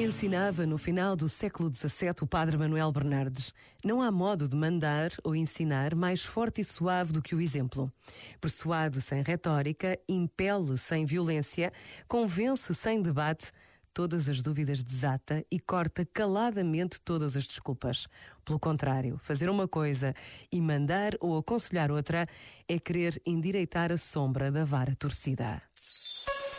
Ensinava no final do século XVII o padre Manuel Bernardes: não há modo de mandar ou ensinar mais forte e suave do que o exemplo. Persuade sem retórica, impele sem violência, convence sem debate, todas as dúvidas desata e corta caladamente todas as desculpas. Pelo contrário, fazer uma coisa e mandar ou aconselhar outra é querer endireitar a sombra da vara torcida.